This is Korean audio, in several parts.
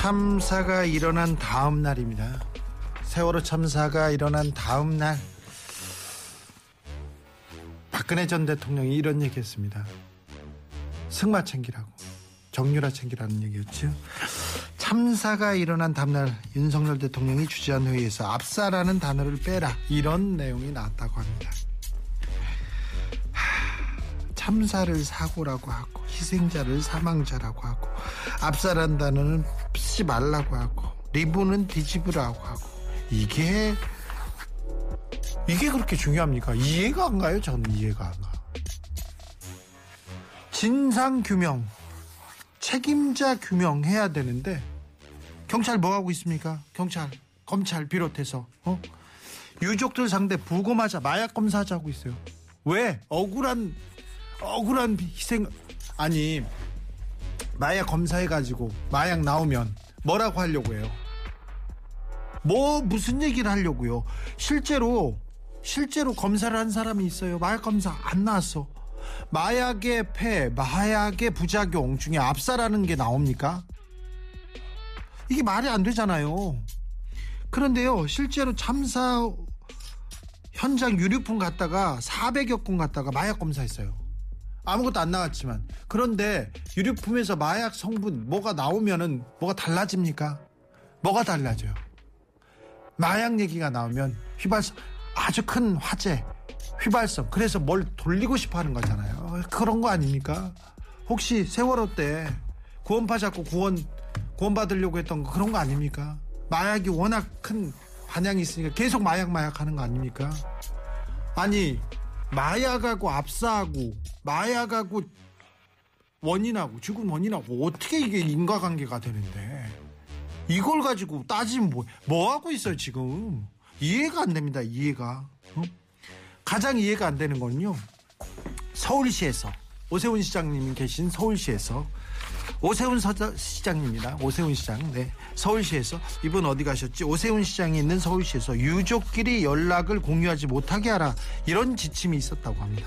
참사가 일어난 다음 날입니다. 세월호 참사가 일어난 다음 날 박근혜 전 대통령이 이런 얘기했습니다. 승마 챙기라고 정유라 챙기라는 얘기였죠. 참사가 일어난 다음날 윤석열 대통령이 주재한 회의에서 압사라는 단어를 빼라 이런 내용이 나왔다고 합니다. 하, 참사를 사고라고 하고 희생자를 사망자라고 하고 압사란 단어는 쓰지 말라고 하고 리본은 뒤집으라고 하고 이게 이게 그렇게 중요합니까? 이해가 안 가요. 저는 이해가 안 가. 진상 규명, 책임자 규명해야 되는데 경찰 뭐 하고 있습니까? 경찰, 검찰 비롯해서 어? 유족들 상대 부검하자, 마약 검사하자고 있어요. 왜? 억울한 억울한 희생 아니 마약 검사해 가지고 마약 나오면 뭐라고 하려고 해요? 뭐 무슨 얘기를 하려고요? 실제로 실제로 검사를 한 사람이 있어요. 마약 검사 안 나왔어. 마약의 폐, 마약의 부작용 중에 압사라는 게 나옵니까? 이게 말이 안 되잖아요. 그런데요, 실제로 참사 현장 유류품 갔다가 400여 건 갔다가 마약 검사했어요. 아무것도 안 나왔지만. 그런데 유류품에서 마약 성분 뭐가 나오면은 뭐가 달라집니까? 뭐가 달라져요? 마약 얘기가 나오면 휘발성 아주 큰 화재 휘발성. 그래서 뭘 돌리고 싶어 하는 거잖아요. 그런 거 아닙니까? 혹시 세월호 때 구원파 잡고 구원 구원 받으려고 했던 거 그런 거 아닙니까? 마약이 워낙 큰 반향이 있으니까 계속 마약 마약 하는 거 아닙니까? 아니 마약하고 압사하고 마약하고 원인하고 죽은 원인하고 어떻게 이게 인과관계가 되는데? 이걸 가지고 따지면 뭐, 뭐 하고 있어요 지금? 이해가 안 됩니다 이해가. 어? 가장 이해가 안 되는 건요. 서울시에서 오세훈 시장님이 계신 서울시에서 오세훈 서자, 시장입니다. 오세훈 시장. 네. 서울시에서 이분 어디 가셨지? 오세훈 시장이 있는 서울시에서 유족끼리 연락을 공유하지 못하게 하라. 이런 지침이 있었다고 합니다.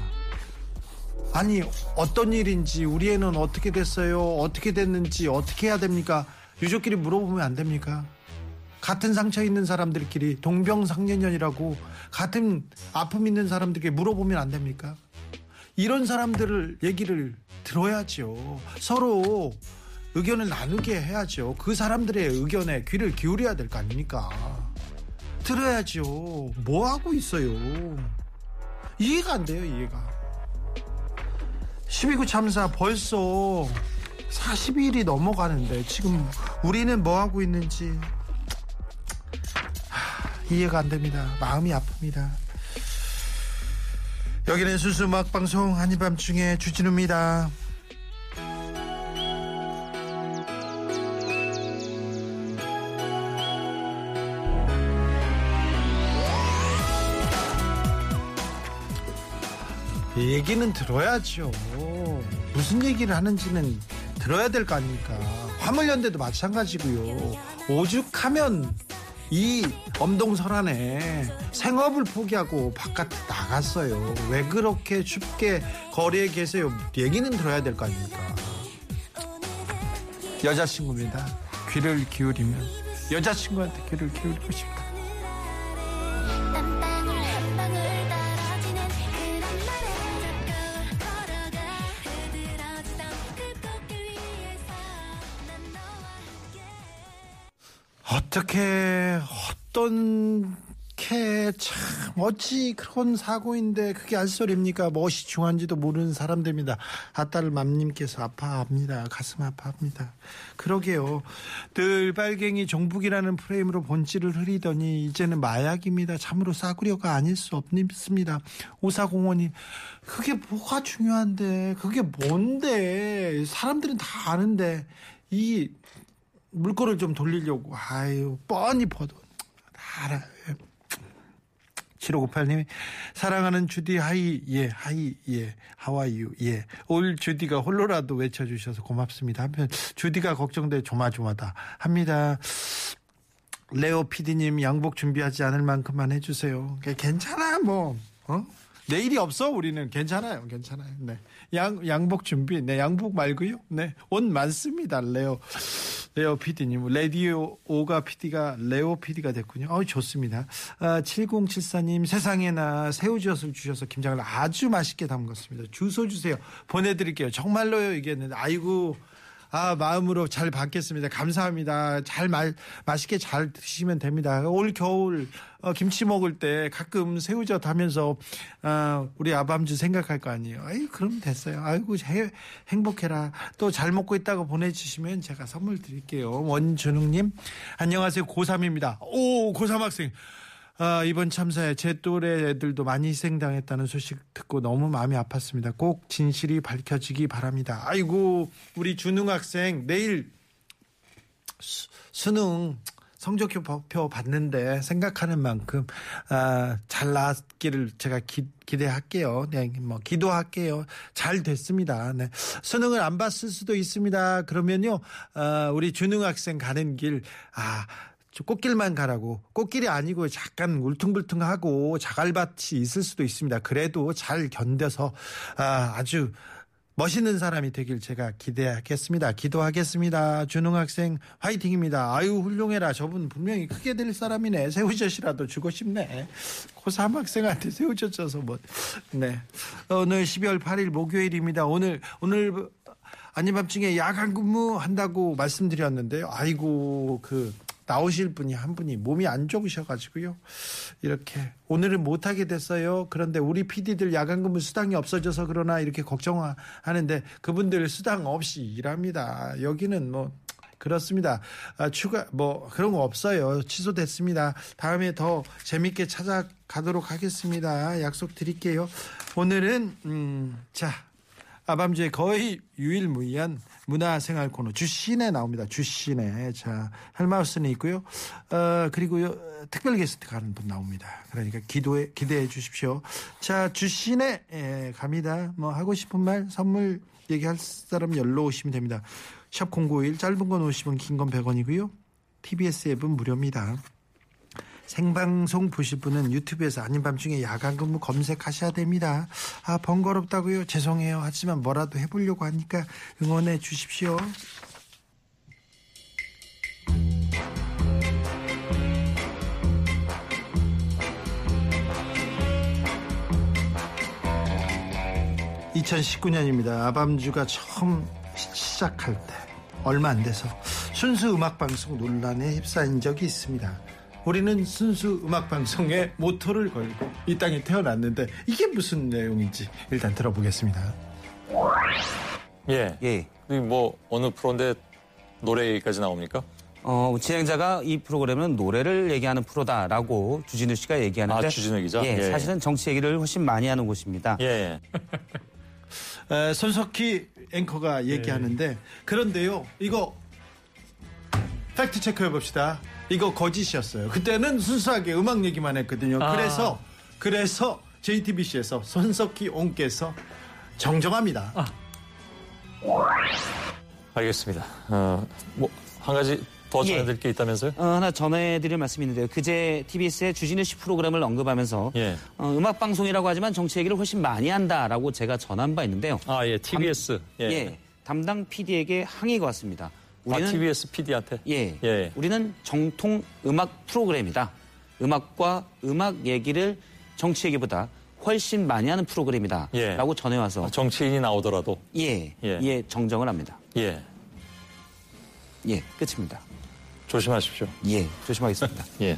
아니, 어떤 일인지 우리 애는 어떻게 됐어요? 어떻게 됐는지 어떻게 해야 됩니까? 유족끼리 물어보면 안 됩니까? 같은 상처 있는 사람들끼리 동병상련이라고 같은 아픔 있는 사람들에게 물어보면 안 됩니까? 이런 사람들을 얘기를 들어야죠. 서로 의견을 나누게 해야죠. 그 사람들의 의견에 귀를 기울여야 될 거 아닙니까? 들어야죠. 뭐 하고 있어요? 이해가 안 돼요, 이해가. 12구 참사 벌써 40일이 넘어가는데 지금 우리는 뭐 하고 있는지 하, 이해가 안 됩니다. 마음이 아픕니다. 여기는 수수 음악 방송 한입밤중에 주진우입니다. 얘기는 들어야죠. 무슨 얘기를 하는지는 들어야 될 거 아닙니까? 화물연대도 마찬가지고요. 오죽하면 이 엄동설안에 생업을 포기하고 바깥에 나 갔어요. 왜 그렇게 춥게 거리에 계세요? 얘기는 들어야 될 거 아닙니까? 여자친구입니다. 귀를 기울이면 여자친구한테 귀를 기울이고 싶다. 자꾸 걸어가 어떻게 참 어찌 그런 사고인데 그게 알소리입니까? 무엇이 중요한지도 모르는 사람들입니다. 아따를 맘님께서 아파합니다. 가슴 아파합니다. 그러게요. 늘 빨갱이 종북이라는 프레임으로 본질을 흐리더니 이제는 마약입니다. 참으로 싸구려가 아닐 수 없습니다. 오사공원이 그게 뭐가 중요한데 그게 뭔데 사람들은 다 아는데 이 물꼬를 좀 돌리려고 아유 뻔히 퍼도 다 알아요. 7598님이 사랑하는 주디 하이 예 하이 예 하와이유 예올 주디가 홀로라도 외쳐주셔서 고맙습니다. 한편 주디가 걱정돼 조마조마다 합니다. 레오 PD님 양복 준비하지 않을 만큼만 해주세요. 괜찮아 뭐. 어? 내일이 없어 우리는. 괜찮아요 괜찮아요. 네. 양, 양복 준비. 네 양복 말고요. 네옷 많습니다 레오 레오 PD님 레디오 오가 PD가 레오 PD가 됐군요. 어 좋습니다. 아, 7074님 세상에나 새우젓을 주셔서 김장을 아주 맛있게 담갔습니다. 주소 주세요. 보내드릴게요. 정말로요 이게. 아이고 아, 마음으로 잘 받겠습니다. 감사합니다. 잘 말, 맛있게 잘 드시면 됩니다. 올 겨울, 어, 김치 먹을 때 가끔 새우젓 하면서, 어, 우리 아밤주 생각할 거 아니에요. 아이, 그럼 됐어요. 아이고, 해, 행복해라. 또 잘 먹고 있다고 보내주시면 제가 선물 드릴게요. 원준웅님, 안녕하세요. 고3입니다. 오, 고3 학생. 아, 이번 참사에 제 또래 애들도 많이 희생당했다는 소식 듣고 너무 마음이 아팠습니다. 꼭 진실이 밝혀지기 바랍니다. 아이고, 우리 준웅 학생 내일 수, 수능 성적표 받는데 생각하는 만큼 아, 잘 나왔기를 제가 기, 기대할게요. 네, 뭐 기도할게요. 잘 됐습니다. 네. 수능을 안 봤을 수도 있습니다. 그러면요, 아, 우리 준웅 학생 가는 길, 아, 저 꽃길만 가라고 꽃길이 아니고 약간 울퉁불퉁하고 자갈밭이 있을 수도 있습니다. 그래도 잘 견뎌서 아, 아주 멋있는 사람이 되길 제가 기대하겠습니다. 기도하겠습니다. 준웅 학생 화이팅입니다. 아유 훌륭해라. 저분 분명히 크게 될 사람이네. 새우젓이라도 주고 싶네. 고3 학생한테 새우젓 줘서 뭐. 네. 오늘 12월 8일 목요일입니다. 오늘 오늘 아닌 밤중에 야간 근무 한다고 말씀드렸는데요. 아이고 그 나오실 분이 한 분이 몸이 안 좋으셔가지고요. 이렇게 오늘은 못하게 됐어요. 그런데 우리 PD들 야간 근무 수당이 없어져서 그러나 이렇게 걱정하는데 그분들 수당 없이 일합니다. 여기는 뭐 그렇습니다. 아, 추가 뭐 그런 거 없어요. 취소됐습니다. 다음에 더 재밌게 찾아가도록 하겠습니다. 약속 드릴게요. 오늘은 음, 자 아밤주의 거의 유일무이한 문화생활 코너 주신에 나옵니다. 주신에 자 헬마우스는 있고요. 어 그리고 특별 게스트 가는 분 나옵니다. 그러니까 기도해 기대해 주십시오. 자 주신에 예, 갑니다. 뭐 하고 싶은 말 선물 얘기할 사람 열로 오시면 됩니다. 샵 공91 짧은 건 50원 긴 건 100원이고요. TBS 앱은 무료입니다. 생방송 보실 분은 유튜브에서 아닌 밤중에 야간 근무 검색하셔야 됩니다. 아 번거롭다고요? 죄송해요. 하지만 뭐라도 해보려고 하니까 응원해 주십시오. (2019년입니다) 아밤주가 처음 시작할 때 얼마 안 돼서 순수 음악 방송 논란에 휩싸인 적이 있습니다. 우리는 순수 음악 방송의 모토를 걸고 이 땅에 태어났는데 이게 무슨 내용인지 일단 들어보겠습니다. 예. 예. 그뭐 어느 프로인데 노래 얘기까지 나옵니까? 어, 진행자가 이 프로그램은 노래를 얘기하는 프로다라고 주진우 씨가 얘기하는데 아, 주진우 기자? 예, 예. 사실은 정치 얘기를 훨씬 많이 하는 곳입니다. 예. 예. 에, 손석희 앵커가 얘기하는데 그런데요 이거 팩트 체크 해 봅시다. 이거 거짓이었어요. 그때는 순수하게 음악 얘기만 했거든요. 그래서 그래서 JTBC에서 손석희 옹께서 정정합니다. 알겠습니다. 어, 뭐, 한 가지 더 예. 전해드릴 게 있다면서요? 어, 하나 전해드릴 말씀이 있는데요. 그제 TBS의 주진우 씨 프로그램을 언급하면서 예. 어, 음악 방송이라고 하지만 정치 얘기를 훨씬 많이 한다라고 제가 전한 바 있는데요. 아, 예. TBS. 예. 예, 담당 PD에게 항의가 왔습니다. 아, TBS PD한테? 예, 예. 우리는 정통 음악 프로그램이다. 음악과 음악 얘기를 정치 얘기보다 훨씬 많이 하는 프로그램이다. 예. 라고 전해와서 정치인이 나오더라도. 예, 예. 예, 정정을 합니다. 예. 예, 끝입니다. 조심하십시오. 예, 조심하겠습니다. 예.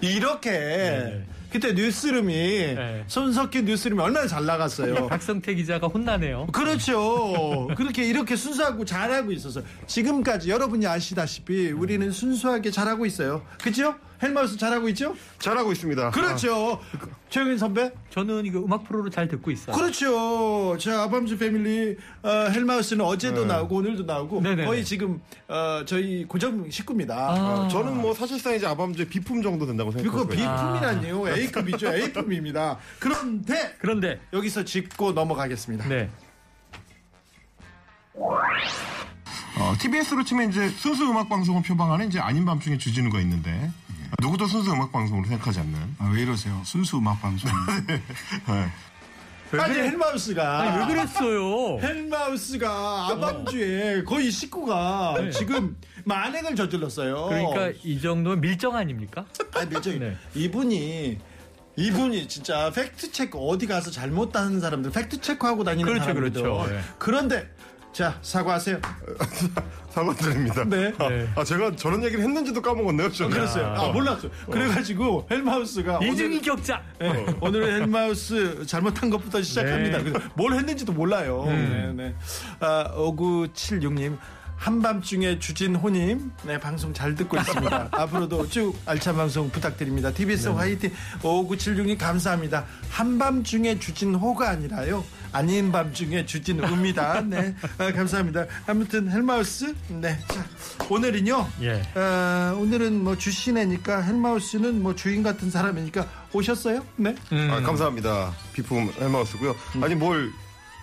이렇게 그때 뉴스룸이 손석희 뉴스룸이 얼마나 잘 나갔어요. 박성태 기자가 혼나네요. 그렇죠. 그렇게 이렇게 순수하고 잘하고 있어서 지금까지 여러분이 아시다시피 우리는 순수하게 잘하고 있어요. 그죠? 헬마우스 잘하고 있죠? 잘하고 있습니다. 그렇죠. 최영일 선배? 저는 이거 음악 프로를 잘 듣고 있어요. 그렇죠. 자, 아밤주 패밀리 어, 헬마우스는 어제도 나오고 오늘도 나오고 네네네. 거의 지금 어, 저희 고정 식구입니다. 아. 저는 뭐 사실상 이제 아밤주의 비품 정도 된다고 그거 생각하고 있어요. B품이라니요. A급이죠. A품입니다. 그런데 그런데 여기서 짚고 넘어가겠습니다. 네. 어, TBS로 치면 이제 순수 음악 방송을 표방하는 이제 아닌 밤중에 주진우가 있는데 누구도 순수 음악 방송으로 생각하지 않는. 아, 왜 이러세요? 순수 음악 방송. 네. 아니 헬마우스가 아니, 왜 그랬어요? 헬마우스가 아밤주에 거의 식구가 네. 지금 만행을 저질렀어요. 그러니까 이 정도면 밀정 아닙니까? 아니 밀정이 네. 이분이 이분이 진짜 팩트 체크 어디 가서 잘못하는 사람들 팩트 체크하고 다니는 그렇죠, 사람들 그렇죠. 네. 그런데 자 사과하세요. 사과드립니다. 네. 아, 네. 아, 제가 저런 얘기를 했는지도 까먹었네요. 저는. 그랬어요. 아 몰랐어요. 그래가지고 헬마우스가 이중이 오늘, 격자. 네, 오늘 헬마우스 잘못한 것부터 시작합니다. 네. 그래서 뭘 했는지도 몰라요. 네, 네. 아, 5976님. 한밤중에 주진호님, 네, 방송 잘 듣고 있습니다. 앞으로도 쭉 알찬 방송 부탁드립니다. TBS 화이팅 5976님 감사합니다. 한밤중에 주진호가 아니라요. 아닌 밤중에 주진우입니다. 네, 아, 감사합니다. 아무튼 헬마우스, 네. 자, 오늘은요. 예. 아, 오늘은 뭐 주시네니까 헬마우스는 뭐 주인 같은 사람이니까 오셨어요? 네. 음. 아, 감사합니다. 비품 헬마우스고요. 아니 뭘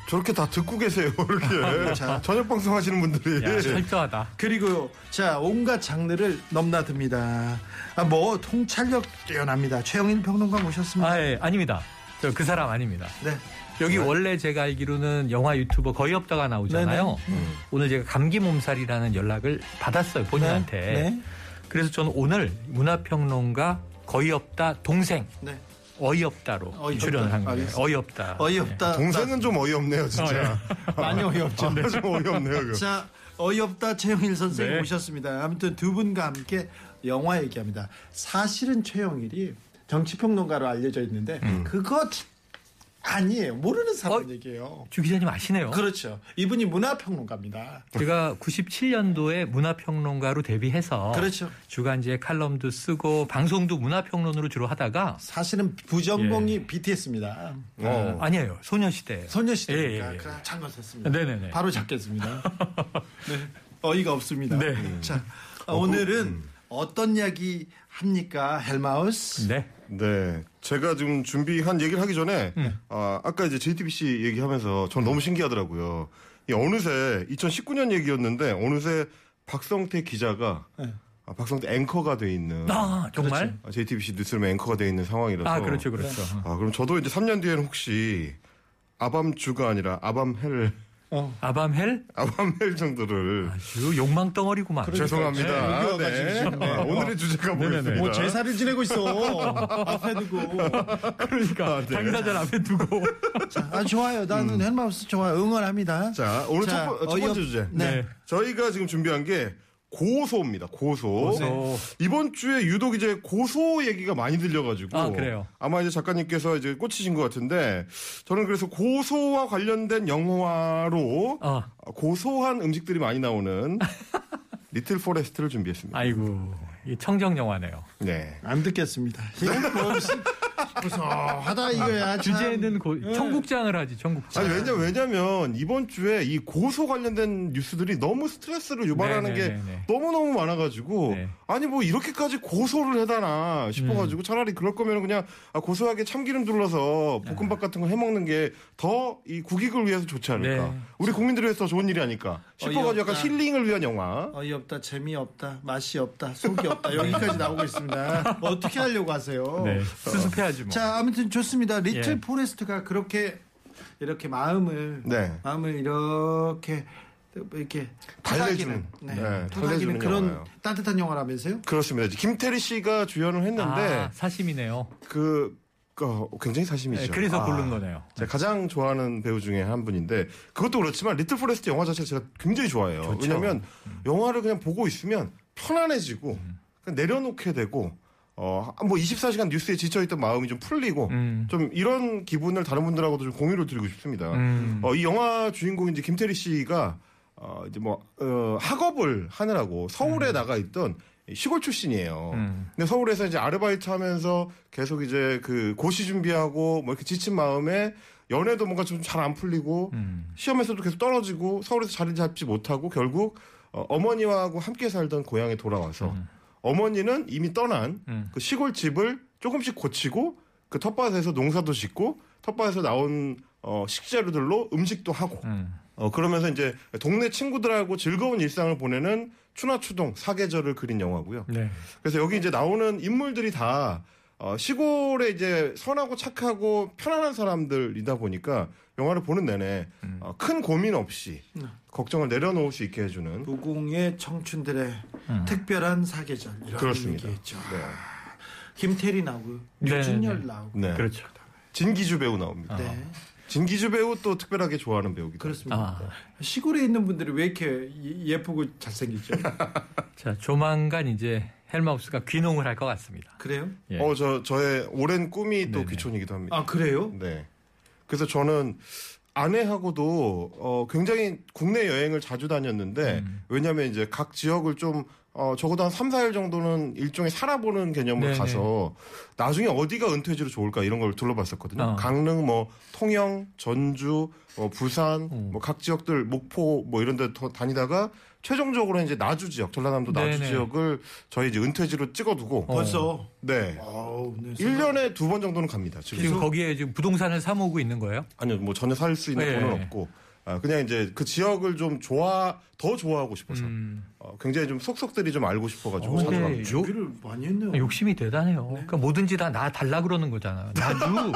저렇게 다 듣고 계세요. 이렇게 자. 저녁 방송 하시는 분들이. 야, 철저하다. 그리고 자 온갖 장르를 넘나듭니다. 아, 뭐 통찰력 뛰어납니다. 최영일 평론가 모셨습니다. 아, 예, 아닙니다. 저 그 사람 아닙니다. 네. 여기 원래 제가 알기로는 영화 유튜버 거의 없다가 나오잖아요. 네네. 오늘 제가 감기 몸살이라는 연락을 받았어요 본인한테. 네. 네. 그래서 저는 오늘 문화평론가 거의 없다 동생 네. 어이없다로 어이없다. 출연을 한 거예요. 알겠습니다. 어이없다. 어이없다. 동생은 좀 어이없네요, 진짜. 많이 어이없죠. 아, 좀 어이없네요. 자, 어이없다 최영일 선생님 네. 모셨습니다. 아무튼 두 분과 함께 영화 얘기합니다. 사실은 최영일이 정치평론가로 알려져 있는데 그거 아니에요. 모르는 사람 어? 얘기예요. 주 기자님 아시네요. 그렇죠. 이분이 문화평론가입니다. 제가 97년도에 문화평론가로 데뷔해서 그렇죠. 주간지에 칼럼도 쓰고 방송도 문화평론으로 주로 하다가 사실은 부전공이 예. BTS입니다. 어. 아니에요 소녀시대. 소녀시대니까 예, 예, 예. 참고했습니다. 네네네. 바로 잡겠습니다. 네. 어이가 없습니다. 네. 자, 오늘은 어떤 이야기 합니까, 헬마우스? 네. 네. 제가 지금 준비한 얘기를 하기 전에, 음. 아, 아까 이제 JTBC 얘기하면서 전 너무 신기하더라고요. 이 어느새 2019년 얘기였는데, 어느새 박성태 기자가, 네. 아, 박성태 앵커가 돼 있는, 아 정말? 아, JTBC 뉴스룸 앵커가 돼 있는 상황이라서. 아 그렇죠 그렇죠. 아, 그럼 저도 이제 3년 뒤에는 혹시 아밤주가 아니라 아밤헬, 어. 아밤헬 아밤헬 정도를. 아주 욕망 덩어리구만. 죄송합니다. 네, 여기와가지고 지금. 아, 오늘의 주제가 뭐였습니다. 뭐 제사를 지내고 있어. 앞에 두고. 그러니까 당사자를 앞에 두고. 자, 아, 좋아요. 나는 헬마우스 좋아요. 응원합니다. 자, 오늘 자, 첫, 번- 첫 번째 주제. 네. 저희가 지금 준비한 게 고소입니다. 고소. 고소. 이번 주에 유독 이제 고소 얘기가 많이 들려가지고. 아, 그래요? 아마 이제 작가님께서 이제 꽂히신 것 같은데, 저는 그래서 고소와 관련된 영화로 어. 고소한 음식들이 많이 나오는 리틀 포레스트를 준비했습니다. 아이고 이 청정 영화네요. 네. 안 듣겠습니다. 이건 뭐, 무서하다 이거야. 참. 주제는 고, 네. 청국장을 하지 청국장. 아니, 왜냐, 왜냐면, 이번 주에 이 고소 관련된 뉴스들이 너무 스트레스를 유발하는 게 네네네네. 너무 너무 많아가지고, 네. 아니, 뭐, 이렇게까지 고소를 해대나 싶어가지고, 음. 차라리 그럴 거면 그냥, 아, 고소하게 참기름 둘러서 네. 볶음밥 같은 거 해먹는 게 더 이 국익을 위해서 좋지 않을까. 네. 우리 국민들을 위해서 좋은 일이 아닐까. 싶어가지고 약간 어이없다. 힐링을 위한 영화. 어이없다, 재미없다, 맛이 없다, 속이 없다. 여기까지 나오고 있습니다. 어떻게 하려고 하세요? 네 수습해야지 뭐. 자, 아무튼 좋습니다. 리틀 예. 포레스트가 그렇게 이렇게 마음을 네. 마음을 이렇게 이렇게 달래주는, 네, 네, 달래주는 그런 영화예요. 따뜻한 영화라면서요? 그렇습니다. 김태리 씨가 주연을 했는데, 아, 사심이네요. 그, 그 굉장히 사심이죠. 네, 그래서 아. 고른 거네요. 제가 가장 좋아하는 배우 중에 한 분인데 그것도 그렇지만 리틀 포레스트 영화 자체를 제가 굉장히 좋아해요. 왜냐하면 영화를 그냥 보고 있으면 편안해지고 그냥 내려놓게 되고 어뭐 24시간 뉴스에 지쳐있던 마음이 좀 풀리고 음. 좀 이런 기분을 다른 분들하고도 좀 공유를 드리고 싶습니다. 음. 어, 이 영화 주인공 이제 김태리 씨가 어, 이제 뭐 어, 학업을 하느라고 서울에 나가 있던 시골 출신이에요. 음. 근데 서울에서 이제 아르바이트 하면서 계속 이제 그 고시 준비하고 뭐 이렇게 지친 마음에 연애도 뭔가 좀 잘 안 풀리고 음. 시험에서도 계속 떨어지고 서울에서 자리 잡지 못하고 결국 어, 어머니하고 함께 살던 고향에 돌아와서 어머니는 이미 떠난 음. 그 시골 집을 조금씩 고치고 그 텃밭에서 농사도 짓고 텃밭에서 나온 어, 식재료들로 음식도 하고 음. 어, 그러면서 이제 동네 친구들하고 즐거운 일상을 보내는 추나추동 사계절을 그린 영화고요. 네. 그래서 여기 이제 나오는 인물들이 다 어, 시골에 이제 선하고 착하고 편안한 사람들이다 보니까 영화를 보는 내내 음. 어, 큰 고민 없이 걱정을 내려놓을 수 있게 해주는 무궁의 청춘들의 음. 특별한 사계절 이런 그렇습니다. 얘기했죠. 네. 김태리 나오고 네, 유준열 네. 나오고 네. 그렇죠. 진기주 배우 나옵니다. 네. 진기주 배우 또 특별하게 좋아하는 배우기도 그렇습니다. 아. 시골에 있는 분들이 왜 이렇게 예- 예쁘고 잘생기죠? 자, 조만간 이제 헬마우스가 귀농을 할 것 같습니다. 그래요? 예. 어, 저, 저의 오랜 꿈이 또 네네. 귀촌이기도 합니다. 아 그래요? 네. 그래서 저는 아내하고도 어, 굉장히 국내 여행을 자주 다녔는데 음. 왜냐하면 이제 각 지역을 좀 어, 적어도 한 3, 4일 정도는 일종의 살아보는 개념으로 네네. 가서 나중에 어디가 은퇴지로 좋을까 이런 걸 둘러봤었거든요. 어. 강릉, 뭐 통영, 전주, 어, 부산, 음. 뭐각 지역들 목포 뭐 이런 데더 다니다가 최종적으로 이제 나주 지역, 전라남도 나주 네네. 지역을 저희 이제 은퇴지로 찍어두고 어. 벌써 네. 아우, 네, 1년에 두 번 정도는 갑니다. 지금. 지금 거기에 지금 부동산을 사모으고 있는 거예요? 아니요, 뭐 전혀 살 수 있는 네. 돈은 없고, 아, 그냥 이제 그 지역을 좀 좋아, 더 좋아하고 싶어서, 음. 어, 굉장히 좀 속속들이 좀 알고 싶어가지고 어, 자주 네. 준비를 많이 했네요. 욕심이 대단해요. 그러니까 뭐든지 다 나 달라 그러는 거잖아요. 나 주,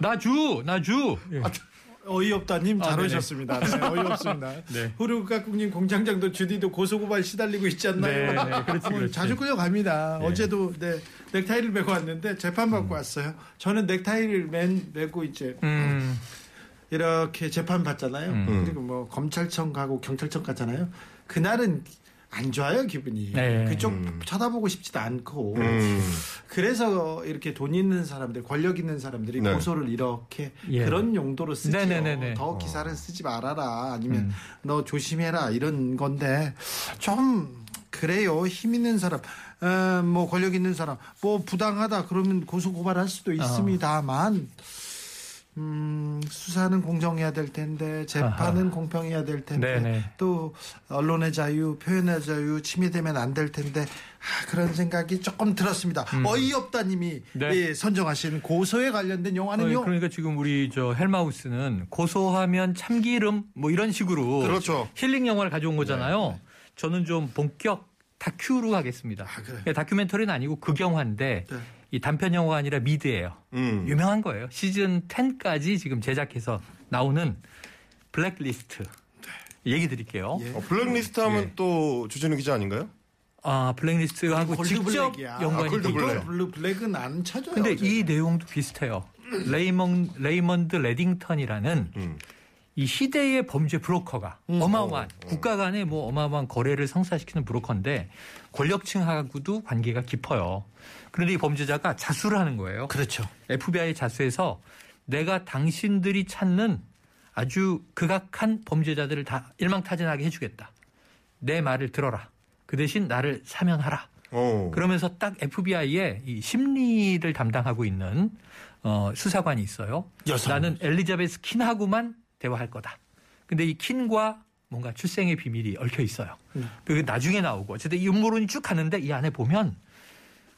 나 주, 나 주. 예. 어이없다님 잘 아. 오셨습니다. 네, 어이없습니다. 네. 후르가국님 공장장도 주디도 고소고발 시달리고 있지 않나요? 네, 네, 그렇지, 뭐 그렇지. 자주 끌려갑니다. 네. 어제도 네, 넥타이를 메고 왔는데 재판 받고 음. 왔어요. 저는 넥타이를 맨 메고 이제 음, 이렇게 재판 받잖아요. 음. 그리고 뭐 검찰청 가고 경찰청 가잖아요. 그날은 안 좋아요 기분이. 네. 그쪽 쳐다보고 싶지도 않고. 음. 그래서 이렇게 돈 있는 사람들, 권력 있는 사람들이 네. 고소를 이렇게 예. 그런 용도로 쓰지요. 네네네네. 더 기사를 쓰지 말아라. 아니면 음. 너 조심해라 이런 건데 좀 그래요. 힘 있는 사람, 어, 뭐 권력 있는 사람, 뭐 부당하다 그러면 고소 고발할 수도 있습니다만. 음, 수사는 공정해야 될 텐데 재판은 공평해야 될 텐데 네네. 또 언론의 자유, 표현의 자유 침해되면 안 될 텐데 아, 그런 생각이 조금 들었습니다. 어이없다님이 음. 네. 예, 선정하신 고소에 관련된 어, 영화는요. 그러니까 지금 우리 저 헬마우스는 고소하면 참기름 뭐 이런 식으로 그렇죠. 힐링 영화를 가져온 거잖아요. 저는 좀 본격 다큐로 가겠습니다. 아, 그래요? 예, 다큐멘터리는 아니고 극영화인데 네. 이 단편 영화가 아니라 미드예요. 음. 유명한 거예요. 시즌 10까지 지금 제작해서 나오는 블랙리스트. 얘기 드릴게요. 예. 어, 블랙리스트 하면 예. 또 주진우 기자 아닌가요? 아, 블랙리스트하고 직접 블랙이야. 연관이 아, 골드 돼 블랙. 블루 블랙은 안 찾아요. 근데 어제. 이 내용도 비슷해요. 레이먼, 레이먼드 레딩턴이라는 음. 이 시대의 범죄 브로커가 어마어마한 국가 간의 뭐 어마어마한 거래를 성사시키는 브로커인데 권력층하고도 관계가 깊어요. 그런데 이 범죄자가 자수를 하는 거예요. 그렇죠. FBI 자수해서 내가 당신들이 찾는 아주 극악한 범죄자들을 다 일망타진하게 해주겠다. 내 말을 들어라. 그 대신 나를 사면하라. 어. 그러면서 딱 FBI에 이 심리를 담당하고 있는 어, 수사관이 있어요. 여성. 나는 엘리자베스 킨하고만 대화할 거다. 근데 이 킨과 뭔가 출생의 비밀이 얽혀 있어요. 그게 나중에 나오고 어쨌든 이 음모론이 쭉 가는데 이 안에 보면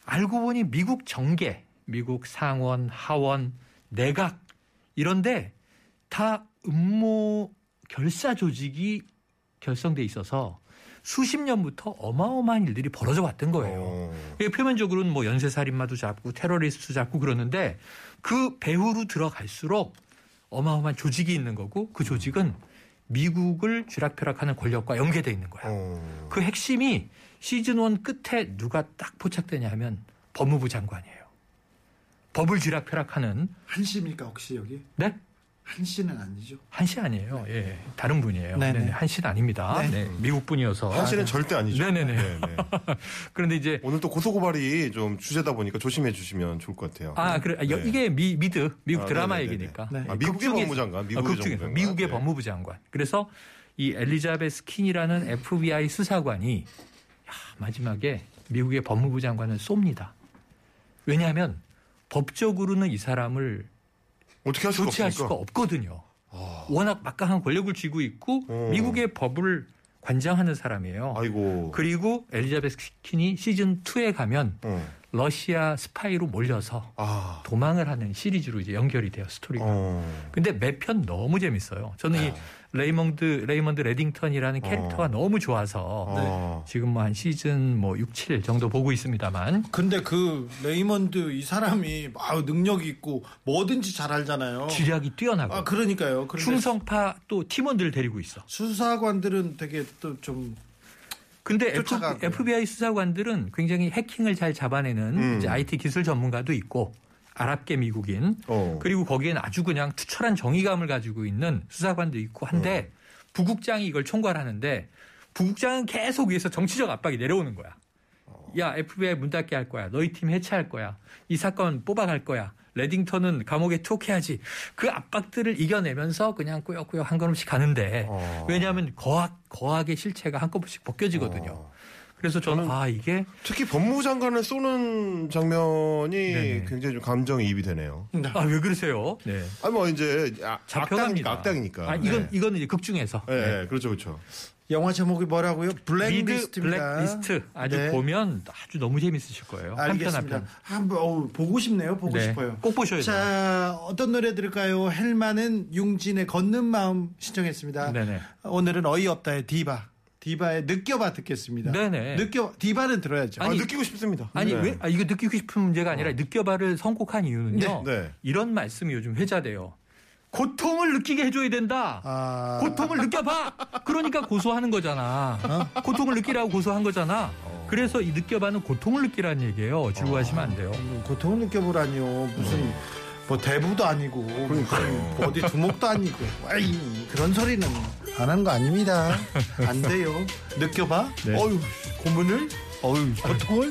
알고 보니 미국 정계, 미국 상원, 하원, 내각 이런데 다 음모 결사 조직이 결성돼 있어서 수십 년부터 어마어마한 일들이 벌어져 왔던 거예요. 어. 표면적으로는 뭐 연쇄살인마도 잡고 테러리스트 잡고 그러는데 그 배후로 들어갈수록 어마어마한 조직이 있는 거고 그 조직은 미국을 쥐락펴락하는 권력과 연계돼 있는 거야. 어. 그 핵심이 시즌 1 끝에 누가 딱 포착되냐 하면 법무부 장관이에요. 법을 쥐락펴락하는 한 씨입니까 혹시 여기? 네? 한 씨는 아니죠. 한 씨 아니에요. 예. 다른 분이에요. 네네. 네네. 한 씨는 아닙니다. 네. 네. 미국 분이어서. 한시는 절대 아니죠. 네네네. 네, 네. 그런데 이제 오늘 또 고소고발이 좀 주제다 보니까 조심해 주시면 좋을 것 같아요. 아, 그래. 아, 여- 네. 이게 미, 미드, 미국 아, 드라마. 얘기니까. 네. 아, 미국의 극중에서- 법무장관, 미국의 아, 극중에서 정부장관. 미국의 네. 법무부 장관. 그래서 이 엘리자베스 킨이라는 FBI 수사관이 야, 마지막에 미국의 법무부 장관은 쏩니다. 왜냐하면 법적으로는 이 사람을 어떻게 할 수가 조치할 없으니까. 수가 없거든요. 워낙 막강한 권력을 쥐고 있고 어. 미국의 법을 관장하는 사람이에요. 아이고. 그리고 엘리자베스 킨이 시즌 2에 가면 어. 러시아 스파이로 몰려서 아. 도망을 하는 시리즈로 이제 연결이 돼요 스토리가. 어. 근데 매 편 너무 재밌어요. 저는 이 레이먼드 레이먼드 레딩턴이라는 캐릭터가 어. 너무 좋아서 어. 지금 뭐 한 시즌 뭐 6, 7 정도 보고 있습니다만 근데 그 레이먼드 이 사람이 아, 능력 있고 뭐든지 잘 알잖아요. 지략이 뛰어나고 아 그러니까요. 충성파 또 팀원들을 데리고 있어. 수사관들은 되게 또좀 근데 쫓아가고요. FBI 수사관들은 굉장히 해킹을 잘 잡아내는 음. 이제 IT 기술 전문가도 있고 아랍계 미국인 어. 그리고 거기엔 아주 그냥 투철한 정의감을 가지고 있는 수사관도 있고 한데 부국장이 이걸 총괄하는데 부국장은 계속 위에서 정치적 압박이 내려오는 거야. 야 FBI 문 닫게 할 거야. 너희 팀 해체할 거야. 이 사건 뽑아갈 거야. 레딩턴은 감옥에 투옥해야지. 그 압박들을 이겨내면서 그냥 꾸역꾸역 한 걸음씩 가는데 어. 왜냐하면 거학 거학의 실체가 한꺼번씩 벗겨지거든요. 어. 그래서 저는 아 이게 특히 법무부 장관을 쏘는 장면이 네네. 굉장히 좀 감정이입이 되네요. 아 왜 그러세요? 네. 아, 뭐 이제 아, 잡혀갑니다. 악당이니까. 악당이니까. 아 이건 네. 이거는 이제 극중에서 예, 예, 그렇죠, 그렇죠. 영화 제목이 뭐라고요? 블랙리스트입니다. 블랙리스트 아주 네. 보면 아주 너무 재밌으실 거예요. 한편 알겠습니다. 한편. 한번 어우, 보고 싶네요. 보고 네. 싶어요. 꼭 보셔야 돼요. 자, 어떤 노래 들을까요? 헬마는 융진의 걷는 마음 신청했습니다. 네네. 오늘은 어이없다의 디바. 디바의 느껴봐 듣겠습니다. 네네. 느껴 디바는 들어야죠. 아, 아니, 느끼고 싶습니다. 아니 네. 왜 아, 이거 느끼고 싶은 문제가 아니라 느껴봐를 선곡한 이유는요. 네. 네. 이런 말씀이 요즘 회자돼요. 고통을 느끼게 해줘야 된다. 아, 고통을 느껴봐. 그러니까 고소하는 거잖아. 고통을 느끼라고 고소한 거잖아. 그래서 이 느껴봐는 고통을 느끼라는 얘기예요. 지루하시면 안 돼요. 음, 고통을 느껴보라니요. 무슨 뭐 대부도 아니고 그러니까요. 무슨 어디 두목도 아니고 아이 그런 소리는 안 하는 거 아닙니다. 안 돼요. 느껴봐. 네. 어유 고문을 어유 거야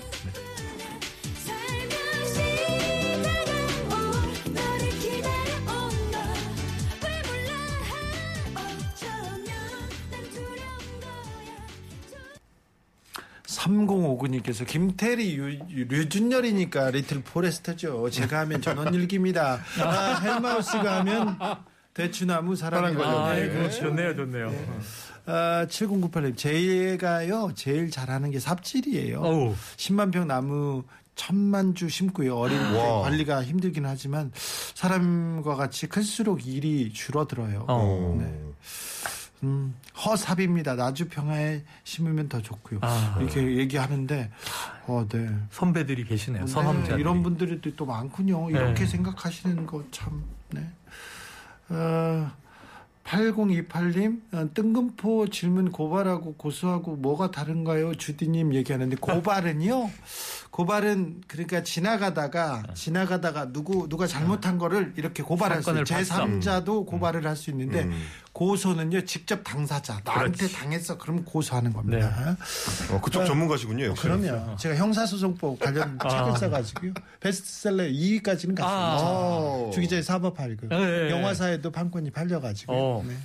3059님께서 김태리 유, 류준열이니까 리틀 포레스트죠. 제가 하면 전원일기입니다. 아, 헬마우스가 하면 대추나무 사랑의. 걸려. 아, 네. 그렇죠. 좋네요, 좋네요. 아, 7098님, 제가요, 제일 잘하는 게 삽질이에요. 어우. 10만 평 나무 천만 주 심고요. 와. 관리가 힘들긴 하지만 사람과 같이 클수록 일이 줄어들어요. 어. 네. 음, 허삽입니다. 나주 평화에 심으면 더 좋고요. 아. 이렇게 얘기하는데, 어, 네. 선배들이 계시네요. 네, 선험자들이. 이런 분들이 또 많군요. 이렇게 네. 생각하시는 거 참, 네. 어, 8028님, 어, 뜬금포 질문 고발하고 고소하고 뭐가 다른가요? 주디님 얘기하는데, 고발은요, 고발은 그러니까 지나가다가, 지나가다가 누구, 누가 잘못한 거를 이렇게 고발할 수 있어요. 사건을 봤어. 제3자도 고발을 할 수 있는데, 음. 고소는요, 직접 당사자, 나한테 그렇지. 당했어. 그럼 고소하는 겁니다. 어, 그쪽 전문가시군요. 역시. 그럼요. 제가 형사소송법 관련 아. 책을 써가지고요. 베스트셀러 2위까지는 갔습니다. 아. 주기자의 사법팔고 네, 네, 영화사에도 판권이 팔려가지고. 어. 네.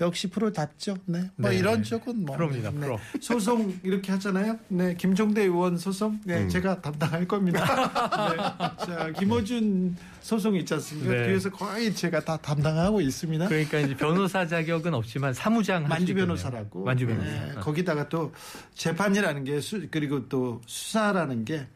역시 프로답죠. 네. 뭐 네, 이런 네. 쪽은 뭐. 프로입니다, 네. 프로. 소송 이렇게 하잖아요. 네. 김종대 의원 소송. 네. 음. 제가 담당할 겁니다. 네. 자, 김어준 소송 있지 않습니까? 네. 그래서 거의 제가 다 담당하고 있습니다. 그러니까 이제 변호사 자격은 없지만 사무장 만주. 변호사라고. 만주 변호사. 네, 거기다가 또 재판이라는 게 수, 그리고 또 수사라는 게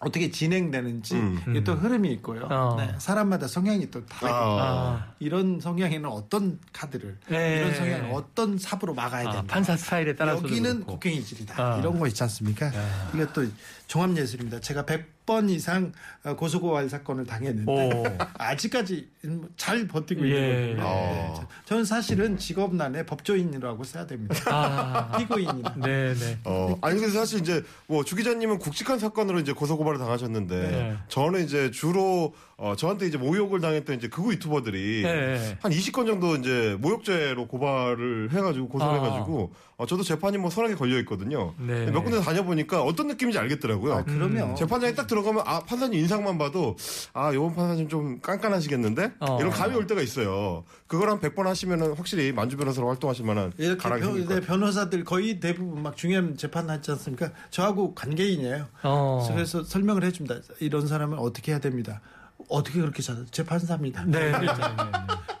어떻게 진행되는지 음. 이게 또 흐름이 있고요. 어. 네, 사람마다 성향이 또 다르고 아. 이런 성향에는 어떤 카드를 네. 이런 성향은 어떤 삽으로 막아야 아, 된다. 판사 스타일에 따라서 여기는 곡괭이질이다. 아. 이런 거 있지 않습니까? 이게 또 종합예술입니다. 제가 100번 이상 어, 고소고발 사건을 당했는데 오. 아직까지 잘 버티고 예. 있는 거예요. 어. 네. 저는 사실은 직업란에 법조인이라고 써야 됩니다. 아. 피고인이라. 네, 네. 어, 아니 근데 사실 이제 뭐 주 기자님은 굵직한 사건으로 이제 고소고발 고발을 당하셨는데 네. 저는 이제 주로 어, 저한테 이제 모욕을 당했던 이제 극우 유튜버들이 네. 한 20건 정도 이제 모욕죄로 고발을 해가지고 고소를 아. 해가지고 어, 저도 재판이 뭐 서너 개 걸려 있거든요. 네. 몇 군데 다녀보니까 어떤 느낌인지 알겠더라고요. 아, 그러면 재판장에 딱 들어가면 아 판사님 인상만 봐도 아 요번 판사님 좀 깐깐하시겠는데 어. 이런 감이 올 때가 있어요. 그걸 한 100번 하시면은 확실히 만주 변호사로 활동하실 만한 이렇게 변, 네. 변호사들 거의 대부분 막 중요한 재판 하지 않습니까? 저하고 관계인이에요. 어. 그래서 설명을 해줍니다. 이런 사람은 어떻게 해야 됩니다. 어떻게 그렇게 잘 재판사입니다. 네, 네, 네, 네.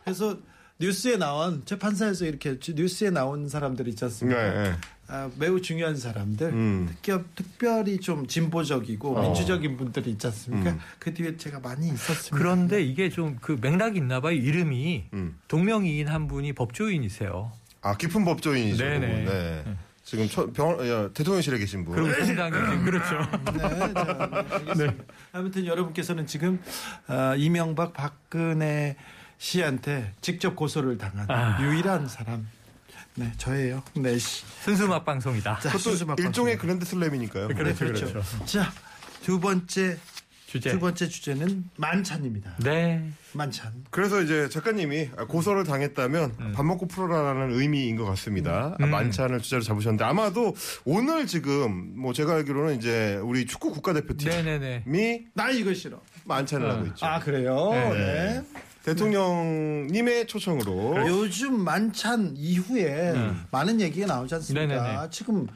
그래서 뉴스에 나온 재판사에서 이렇게 뉴스에 나온 사람들 있지 않습니까? 네, 네. 아, 매우 중요한 사람들, 음. 특히, 특별 히 좀 진보적이고 어. 민주적인 분들이 있지 않습니까? 음. 그 뒤에 제가 많이 있었습니다. 그런데 이게 좀 그 맥락이 있나 봐요. 이름이 음. 동명이인 한 분이 법조인이세요. 아 깊은 법조인이죠. 네네. 네. 지금 처- 병원 야, 대통령실에 계신 분. 그리고 상당히 그렇죠. 네, 자, 알겠습니다. 아무튼 여러분께서는 지금 어, 이명박 박근혜 씨한테 직접 고소를 당한 아. 유일한 사람. 네, 저예요. 네, 씨. 순수막 방송이다. 자, 그것도 순수막 일종의 방송. 그랜드슬램이니까요. 그렇죠, 네, 그렇죠. 자, 두 번째 주제. 두 번째 주제는 만찬입니다. 네. 만찬. 그래서 이제 작가님이 고소를 당했다면 밥 먹고 풀어라라는 의미인 것 같습니다. 아, 음. 만찬을 주제로 잡으셨는데 아마도 오늘 지금 뭐 제가 알기로는 이제 우리 축구 국가대표팀이 네네네. 나 이거 싫어. 만찬을 어. 하고 있죠. 아, 그래요? 네. 네. 대통령님의 초청으로 요즘 만찬 이후에 음. 많은 얘기가 나오지 않습니까? 네네네. 지금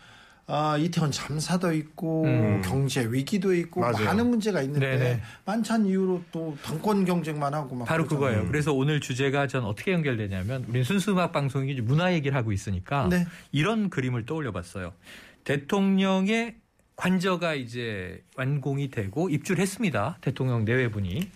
아, 이태원 참사도 있고 음. 경제 위기도 있고 맞아요. 많은 문제가 있는데 네네. 만찬 이후로 또 당권 경쟁만 하고 막 바로 그러잖아요. 그거예요. 그래서 오늘 주제가 전 어떻게 연결되냐면 우리는 순수 음악 방송이 문화 얘기를 하고 있으니까 네. 이런 그림을 떠올려 봤어요. 대통령의 관저가 이제 완공이 되고 입주를 했습니다. 대통령 내외분이.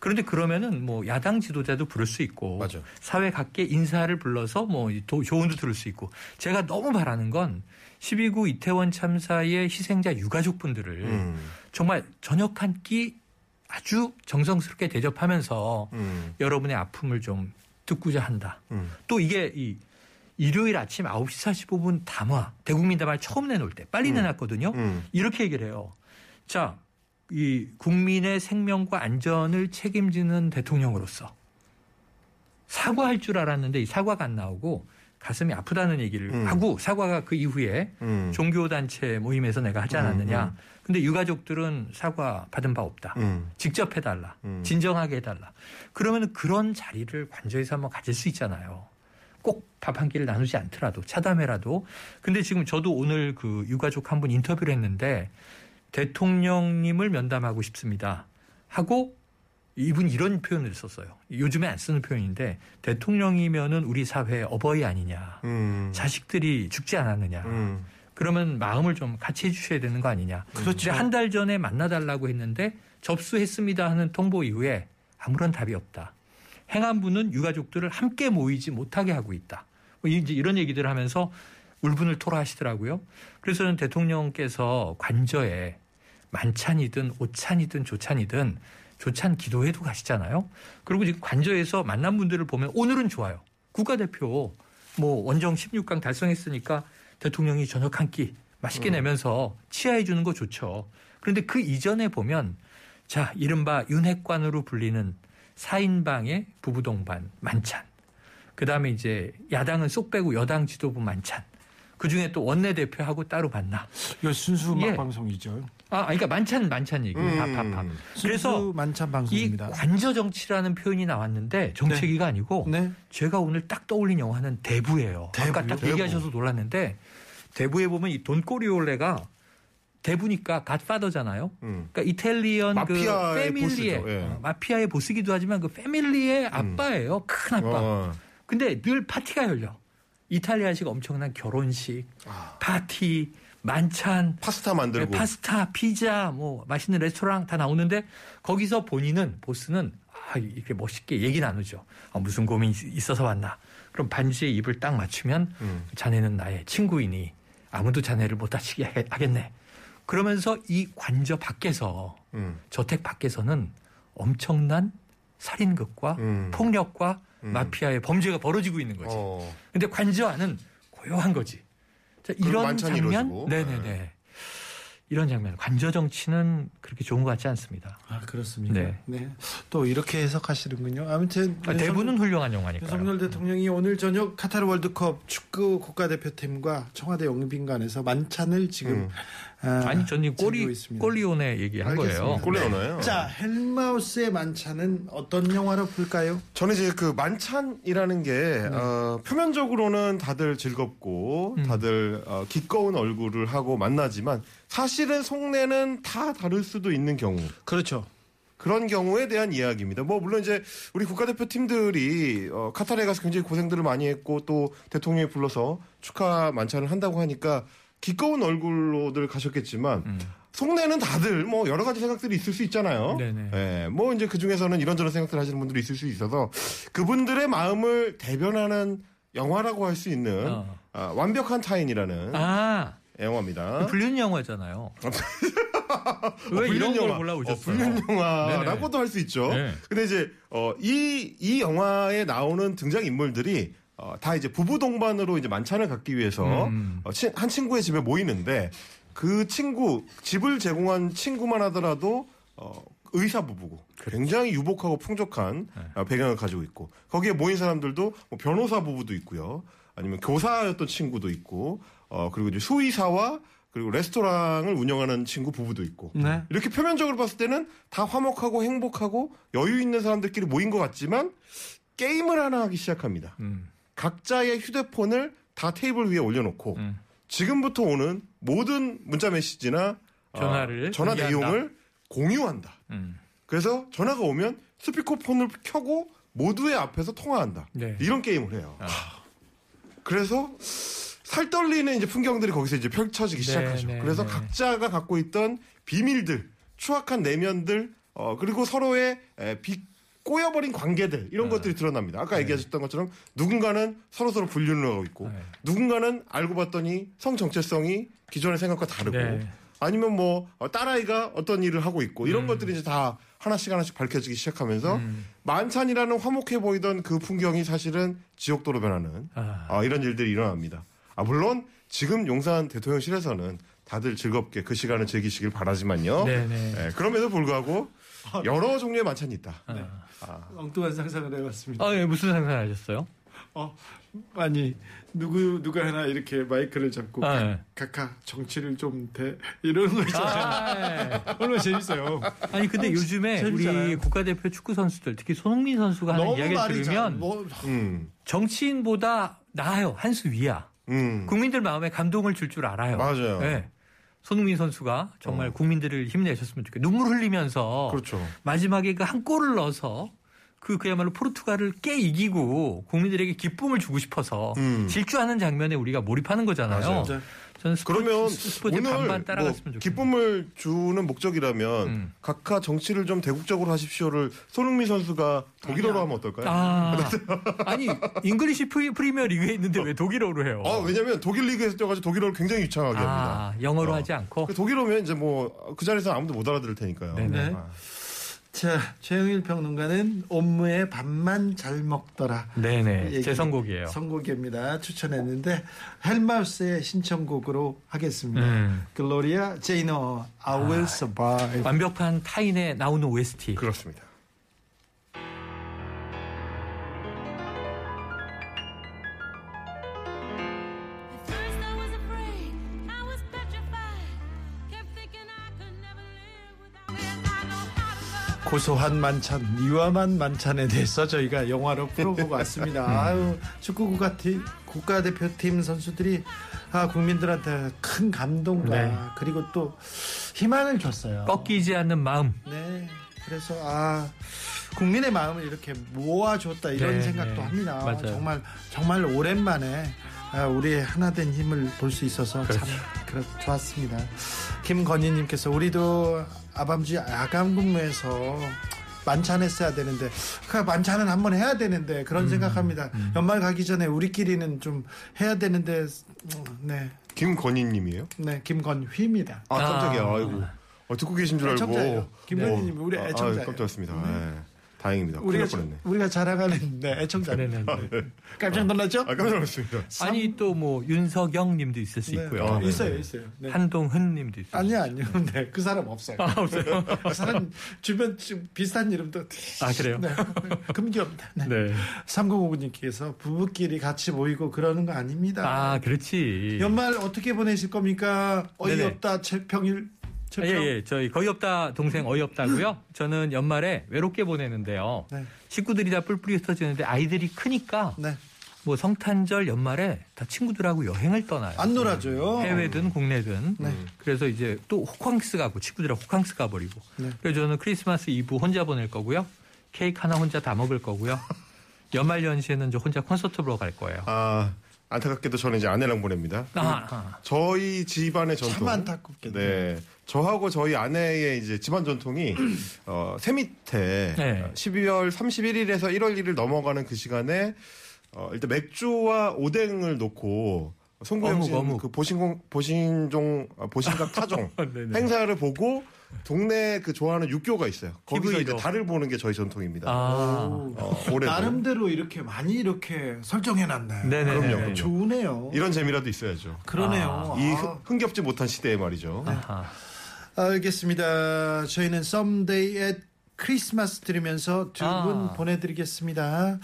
그런데 그러면은 뭐 야당 지도자도 부를 수 있고 맞아. 사회 각계 인사를 불러서 뭐 도- 조언도 들을 수 있고 제가 너무 바라는 건 12구 이태원 참사의 희생자 유가족분들을 음, 정말 저녁 한 끼 아주 정성스럽게 대접하면서 음, 여러분의 아픔을 좀 듣고자 한다. 음. 또 이게 이 일요일 아침 9시 45분 담화, 대국민 담화를 처음 내놓을 때 빨리 음. 내놨거든요. 음. 이렇게 얘기를 해요. 자, 이 국민의 생명과 안전을 책임지는 대통령으로서 사과할 줄 알았는데 이 사과가 안 나오고 가슴이 아프다는 얘기를 음. 하고 사과가 그 이후에 음. 종교단체 모임에서 내가 하지 않았느냐. 음, 근데 유가족들은 사과 받은 바 없다. 음. 직접 해달라. 음. 진정하게 해달라. 그러면 그런 자리를 관저에서 한번 가질 수 있잖아요. 꼭 밥 한 끼를 나누지 않더라도 차담회라도. 근데 지금 저도 오늘 그 유가족 한 분 인터뷰를 했는데 대통령님을 면담하고 싶습니다. 하고 이분 이런 표현을 썼어요. 요즘에 안 쓰는 표현인데 대통령이면은 우리 사회의 어버이 아니냐. 음. 자식들이 죽지 않았느냐. 음. 그러면 마음을 좀 같이 해주셔야 되는 거 아니냐. 그렇죠. 한달 전에 만나달라고 했는데 접수했습니다 하는 통보 이후에 아무런 답이 없다. 행안부는 유가족들을 함께 모이지 못하게 하고 있다. 뭐 이제 이런 얘기들을 하면서 울분을 토로하시더라고요. 그래서 저는 대통령께서 관저에 만찬이든 오찬이든 조찬이든 조찬 기도회도 가시잖아요. 그리고 지금 관저에서 만난 분들을 보면 오늘은 좋아요. 국가대표 뭐 원정 16강 달성했으니까 대통령이 저녁 한 끼 맛있게 내면서 치하해 주는 거 좋죠. 그런데 그 이전에 보면 자, 이른바 윤핵관으로 불리는 4인방의 부부 동반 만찬. 그다음에 이제 야당은 쏙 빼고 여당 지도부 만찬. 그중에 또 원내대표하고 따로 만나. 이거 순수 음악 예. 방송이죠. 아, 아니, 그러니까 만찬 만찬 얘기. 음. 밥, 밥, 밥. 그래서 만찬 이 방송입니다. 관저 정치라는 표현이 나왔는데 정치기가 아니고 네. 제가 오늘 딱 떠올린 영화는 대부예요. 아까 대부요? 딱 얘기하셔서 놀랐는데 대부에 보면 이 돈꼬리올레가 대부니까 갓파더잖아요. 음. 그러니까 이탈리언 그 마피아의 패밀리의 보스죠. 예. 어, 마피아의 보스기도 하지만 그 패밀리의 아빠예요. 큰 아빠. 어. 근데 늘 파티가 열려. 이탈리아식 엄청난 결혼식, 파티, 만찬, 파스타 만들고. 네, 파스타, 피자, 뭐 맛있는 레스토랑 다 나오는데 거기서 본인은 보스는 아, 이렇게 멋있게 얘기 나누죠. 아, 무슨 고민 이 있어서 왔나? 그럼 반지에 입을 딱 맞추면 음. 자네는 나의 친구이니 아무도 자네를 못 다치게 하- 하겠네. 그러면서 이 관저 밖에서 음. 저택 밖에서는 엄청난 살인극과 음. 폭력과 음. 마피아의 범죄가 벌어지고 있는 거지. 어. 근데 관저 안은 고요한 거지. 이런 장면. 네네 네. 이런 장면 관저 정치는 그렇게 좋은 것 같지 않습니다. 아 그렇습니까? 네. 네. 또 이렇게 해석하시는군요. 아무튼 아, 대부분 훌륭한 영화니까요. 윤석열 대통령이 오늘 저녁 카타르 월드컵 축구 국가대표팀과 청와대 영빈관에서 만찬을 지금 음. 아, 아니 저는 꼬리. 꼴리온의 얘기한 거예요. 알겠습니다. 꼴레 오나요? 자 헬마우스의 만찬은 어떤 영화로 볼까요? 저는 이제 그 만찬이라는 게 어, 표면적으로는 다들 즐겁고 음. 다들 어, 기꺼운 얼굴을 하고 만나지만 사실은 속내는 다 다를 수도 있는 경우 그렇죠. 그런 경우에 대한 이야기입니다. 뭐 물론 이제 우리 국가대표 팀들이 어, 카타르에 가서 굉장히 고생들을 많이 했고 또 대통령이 불러서 축하 만찬을 한다고 하니까 기꺼운 얼굴로들 가셨겠지만 음. 속내는 다들 뭐 여러 가지 생각들이 있을 수 있잖아요. 네네. 예, 뭐 이제 그 중에서는 이런저런 생각들 하시는 분들이 있을 수 있어서 그분들의 마음을 대변하는 영화라고 할 수 있는 어. 아, 완벽한 타인이라는 아 영화입니다. 불륜 영화잖아요. 왜 불륜 이런 걸 영화. 골라오셨어요? 어, 불륜 영화라고도 할 수 있죠. 네. 근데 이제 어, 이, 이 영화에 나오는 등장 인물들이 어, 다 이제 부부 동반으로 이제 만찬을 갖기 위해서 음. 어, 치- 한 친구의 집에 모이는데 그 친구 집을 제공한 친구만 하더라도 어, 의사 부부고 굉장히 유복하고 풍족한 네. 어, 배경을 가지고 있고 거기에 모인 사람들도 뭐 변호사 부부도 있고요. 아니면 교사였던 친구도 있고 어, 그리고 이제 수의사와 그리고 레스토랑을 운영하는 친구 부부도 있고 네. 이렇게 표면적으로 봤을 때는 다 화목하고 행복하고 여유 있는 사람들끼리 모인 것 같지만 게임을 하나 하기 시작합니다. 음. 각자의 휴대폰을 다 테이블 위에 올려놓고 음. 지금부터 오는 모든 문자 메시지나 어, 전화를 전화 공유한다. 내용을 공유한다. 음. 그래서 전화가 오면 스피커폰을 켜고 모두의 앞에서 통화한다. 네. 이런 게임을 해요. 아. 그래서 살 떨리는 이제 풍경들이 거기서 이제 펼쳐지기 네, 시작하죠. 네, 그래서 네. 각자가 갖고 있던 비밀들, 추악한 내면들, 어, 그리고 서로의 에, 비 꼬여버린 관계들 이런 네. 것들이 드러납니다. 아까 얘기하셨던 것처럼 누군가는 서로 서로 분류를 하고 있고 네. 누군가는 알고 봤더니 성 정체성이 기존의 생각과 다르고 네. 아니면 뭐 어, 딸아이가 어떤 일을 하고 있고 이런 음. 것들이 이제 다 하나씩 하나씩 밝혀지기 시작하면서 음. 만찬이라는 화목해 보이던 그 풍경이 사실은 지옥도로 변하는 아. 아, 이런 일들이 일어납니다. 아, 물론 지금 용산 대통령실에서는 다들 즐겁게 그 시간을 즐기시길 바라지만요. 네네. 예, 그럼에도 불구하고 여러 종류의 만찬이 있다. 엉뚱한 상상을 해봤습니다. 아, 예, 무슨 상상하셨어요? 어, 아니 누구 누가 하나 이렇게 마이크를 잡고 아, 각- 예. 각하 정치를 좀 대, 이런 거 있잖아요. 아, 예. 얼마나 재밌어요. 아니 근데 요즘에 우리 재밌잖아요. 국가대표 축구 선수들 특히 손흥민 선수가 하는 이야기를 말이 들으면 뭐 음, 정치인보다 나아요 한 수 위야. 음. 국민들 마음에 감동을 줄 줄 알아요. 맞아요. 네. 손흥민 선수가 정말 어. 국민들을 힘내셨으면 좋겠어요. 눈물 흘리면서 그렇죠. 마지막에 그 한 골을 넣어서 그 그야말로 포르투갈을 깨 이기고 국민들에게 기쁨을 주고 싶어서 음. 질주하는 장면에 우리가 몰입하는 거잖아요. 맞아요. 저는 스포츠, 그러면 스포츠 오늘 뭐 따라갔으면 좋겠어요. 기쁨을 주는 목적이라면 음. 각하 정치를 좀 대국적으로 하십시오를 손흥민 선수가 독일어로 하면 어떨까요? 아, 아니 잉글리시 프리, 프리미어 리그에 있는데 왜 독일어로 해요? 아, 왜냐면 독일 리그에서 뛰어가지고 독일어를 굉장히 유창하게 합니다. 아, 영어로 어. 하지 않고. 그 독일어면 이제 뭐 그 자리에서 아무도 못 알아들을 테니까요. 네네. 아. 자 최영일 평론가는 옴무의 밥만 잘 먹더라. 네네. 얘기- 제 선곡이에요. 선곡입니다. 추천했는데 헬마우스의 신청곡으로 하겠습니다. 음. 글로리아 제이너 I Will Survive. 완벽한 타인에 나오는 OST. 그렇습니다. 고소한 만찬, 유화만 만찬에 대해서 저희가 영화로 풀어보고 왔습니다. 아유, 축구 국가팀, 국가대표팀 선수들이 아, 국민들한테 큰 감동과 네. 그리고 또 희망을 줬어요. 꺾이지 않는 마음. 네. 그래서 아 국민의 마음을 이렇게 모아줬다 이런 네, 생각도 네. 합니다. 맞아요. 정말 정말 오랜만에 아, 우리의 하나된 힘을 볼 수 있어서 참 그렇죠. 그렇, 좋았습니다. 김건희님께서 우리도 아밤주 야간 근무에서 만찬했어야 되는데 그 만찬은 한번 해야 되는데 음, 그런 생각합니다. 연말 가기 전에 우리끼리는 좀 해야 되는데 음, 네, 김건희님이에요? 네 김건휘입니다. 아 깜짝이야. 아. 아이고 어, 듣고 계신 줄 알고. 애청자예요. 김건희님, 우리 아, 애청자예요. 아, 깜짝이었습니다. 예. 다행입니다. 우리가. 우리가 자랑하는 네, 애청자. 네네. 깜짝 놀랐죠? 아, 깜짝 놀랐습니다. 아니 또 뭐 윤석영 님도 있을 수 네. 있고요. 아, 네. 있어요, 있어요. 네. 한동훈 님도 있어요. 아니요, 아니요. 네, 그 사람 없어요. 아, 없어요. 그 사람 주변 좀 비슷한 이름도 아, 그래요? 네. 금기업니다. 네. 네. 3059님께서 부부끼리 같이 모이고 그러는 거 아닙니다. 아, 그렇지. 연말 어떻게 보내실 겁니까? 어이없다, 최평일. 아, 예, 예. 저희 거의 없다 동생 어이없다고요. 저는 연말에 외롭게 보내는데요. 네. 식구들이 다 뿔뿔이 흩어지는데 아이들이 크니까 네. 뭐 성탄절 연말에 다 친구들하고 여행을 떠나요. 안 놀아줘요. 해외든 국내든. 네. 그래서 이제 또 호캉스 가고 친구들하고 호캉스 가버리고. 네. 그래서 저는 크리스마스 이브 혼자 보낼 거고요. 케이크 하나 혼자 다 먹을 거고요. 연말 연시에는 저 혼자 콘서트 보러 갈 거예요. 아, 안타깝게도 저는 이제 아내랑 보냅니다. 아, 아. 저희 집안의 전통. 참 안타깝게도. 네. 저하고 저희 아내의 이제 집안 전통이 어, 새 밑에 네. 12월 31일에서 1월 1일 넘어가는 그 시간에 어, 일단 맥주와 오뎅을 놓고 송구영 어묵, 씨 어묵. 그 보신공 보신종 아, 보신각 타종. 행사를 보고 동네 그 좋아하는 육교가 있어요. 거기서 TV로. 이제 달을 보는 게 저희 전통입니다. 아. 어, 올해도 나름대로 이렇게 많이 이렇게 설정해놨네. 네네네. 그럼요, 그럼요. 좋으네요. 이런 재미라도 있어야죠. 그러네요. 이 아. 흥- 흥겹지 못한 시대에 말이죠. 아하. 알겠습니다. 저희는 Someday at 크리스마스 들으면서 두분 아. 보내드리겠습니다.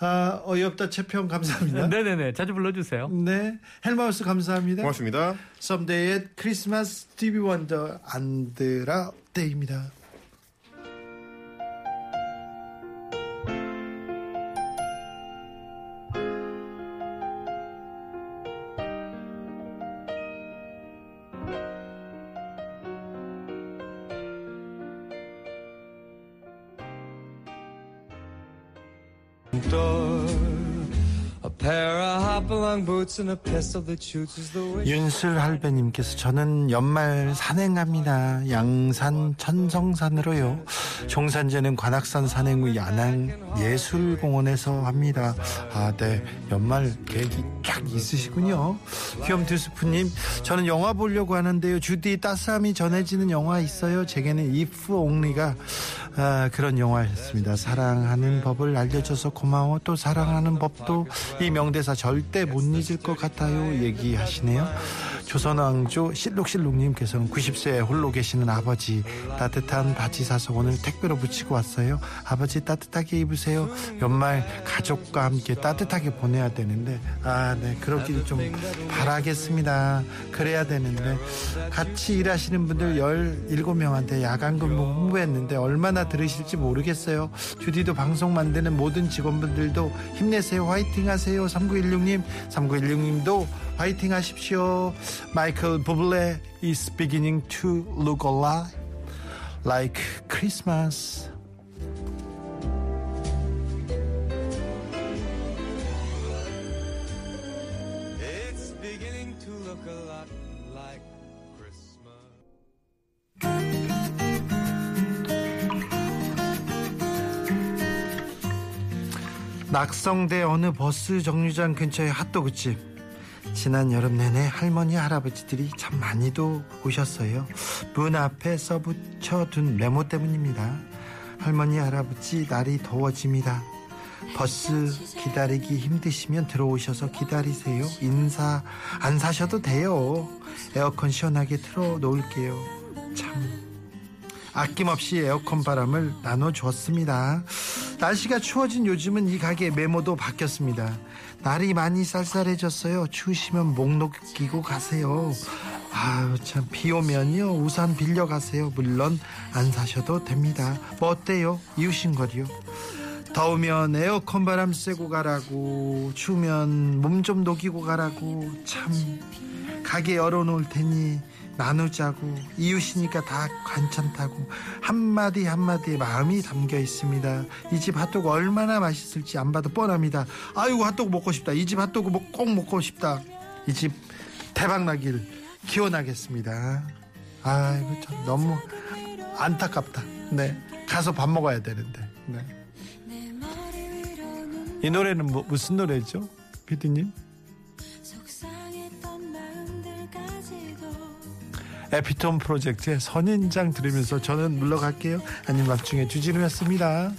아, 어이없다 채평 감사합니다. 네네네. 자주 불러주세요. 네. 헬마우스 감사합니다. 고맙습니다. Someday at Christmas 스티비 원더 안드라 데이입니다. 윤슬 할배님께서 저는 연말 산행합니다. 양산 천성산으로요. 종산제는 관악산 산행 후 야낭 예술공원에서 합니다. 아, 네. 연말 계획이 쫙 있으시군요. 귀염 두스프님, 저는 영화 보려고 하는데요. 주디 따스함이 전해지는 영화 있어요. 제게는 If Only가 아, 그런 영화였습니다. 사랑하는 법을 알려줘서 고마워. 또 사랑하는 법도 이 명대사 절대 못 잊을 것 같아요. 얘기하시네요. 조선왕조 실록실록님께서는 90세 홀로 계시는 아버지 따뜻한 바지 사서 오늘 택배로 붙이고 왔어요. 아버지 따뜻하게 입으세요. 연말 가족과 함께 따뜻하게 보내야 되는데 아, 네 그렇길 좀 바라겠습니다. 그래야 되는데 같이 일하시는 분들 17명한테 야간 근무 홍보했는데 얼마나 들으실지 모르겠어요. 주디도 방송 만드는 모든 직원분들도 힘내세요. 화이팅 하세요. 3916님, 3916님도 화이팅 하십시오. 마이클 부블레 is beginning to look alive like Christmas. 낙성대 어느 버스 정류장 근처의 핫도그집. 지난 여름 내내 할머니 할아버지들이 참 많이도 오셨어요. 문 앞에 써붙여둔 메모 때문입니다. 할머니 할아버지 날이 더워집니다. 버스 기다리기 힘드시면 들어오셔서 기다리세요. 인사 안 사셔도 돼요. 에어컨 시원하게 틀어 놓을게요. 참 아낌없이 에어컨 바람을 나눠 주었습니다. 날씨가 추워진 요즘은 이 가게 메모도 바뀌었습니다. 날이 많이 쌀쌀해졌어요. 추우시면 목 녹이고 가세요. 아유 참 비 오면요 우산 빌려 가세요. 물론 안 사셔도 됩니다. 뭐 어때요? 이웃인 거리요. 더우면 에어컨 바람 쐬고 가라고 추우면 몸 좀 녹이고 가라고 참 가게 열어놓을 테니 나누자고 이웃이니까 다 괜찮다고 한마디 한마디에 마음이 담겨 있습니다. 이 집 핫도그 얼마나 맛있을지 안 봐도 뻔합니다. 아이고 핫도그 먹고 싶다. 이 집 핫도그 먹- 꼭 먹고 싶다. 이 집 대박 나길 기원하겠습니다. 아이고 참 너무 안타깝다. 네 가서 밥 먹어야 되는데. 네. 이 노래는 뭐, 무슨 노래죠? 피디님 에피톤 프로젝트의 선인장 들으면서 저는 물러갈게요. 아닌 밤중에 주진우였습니다.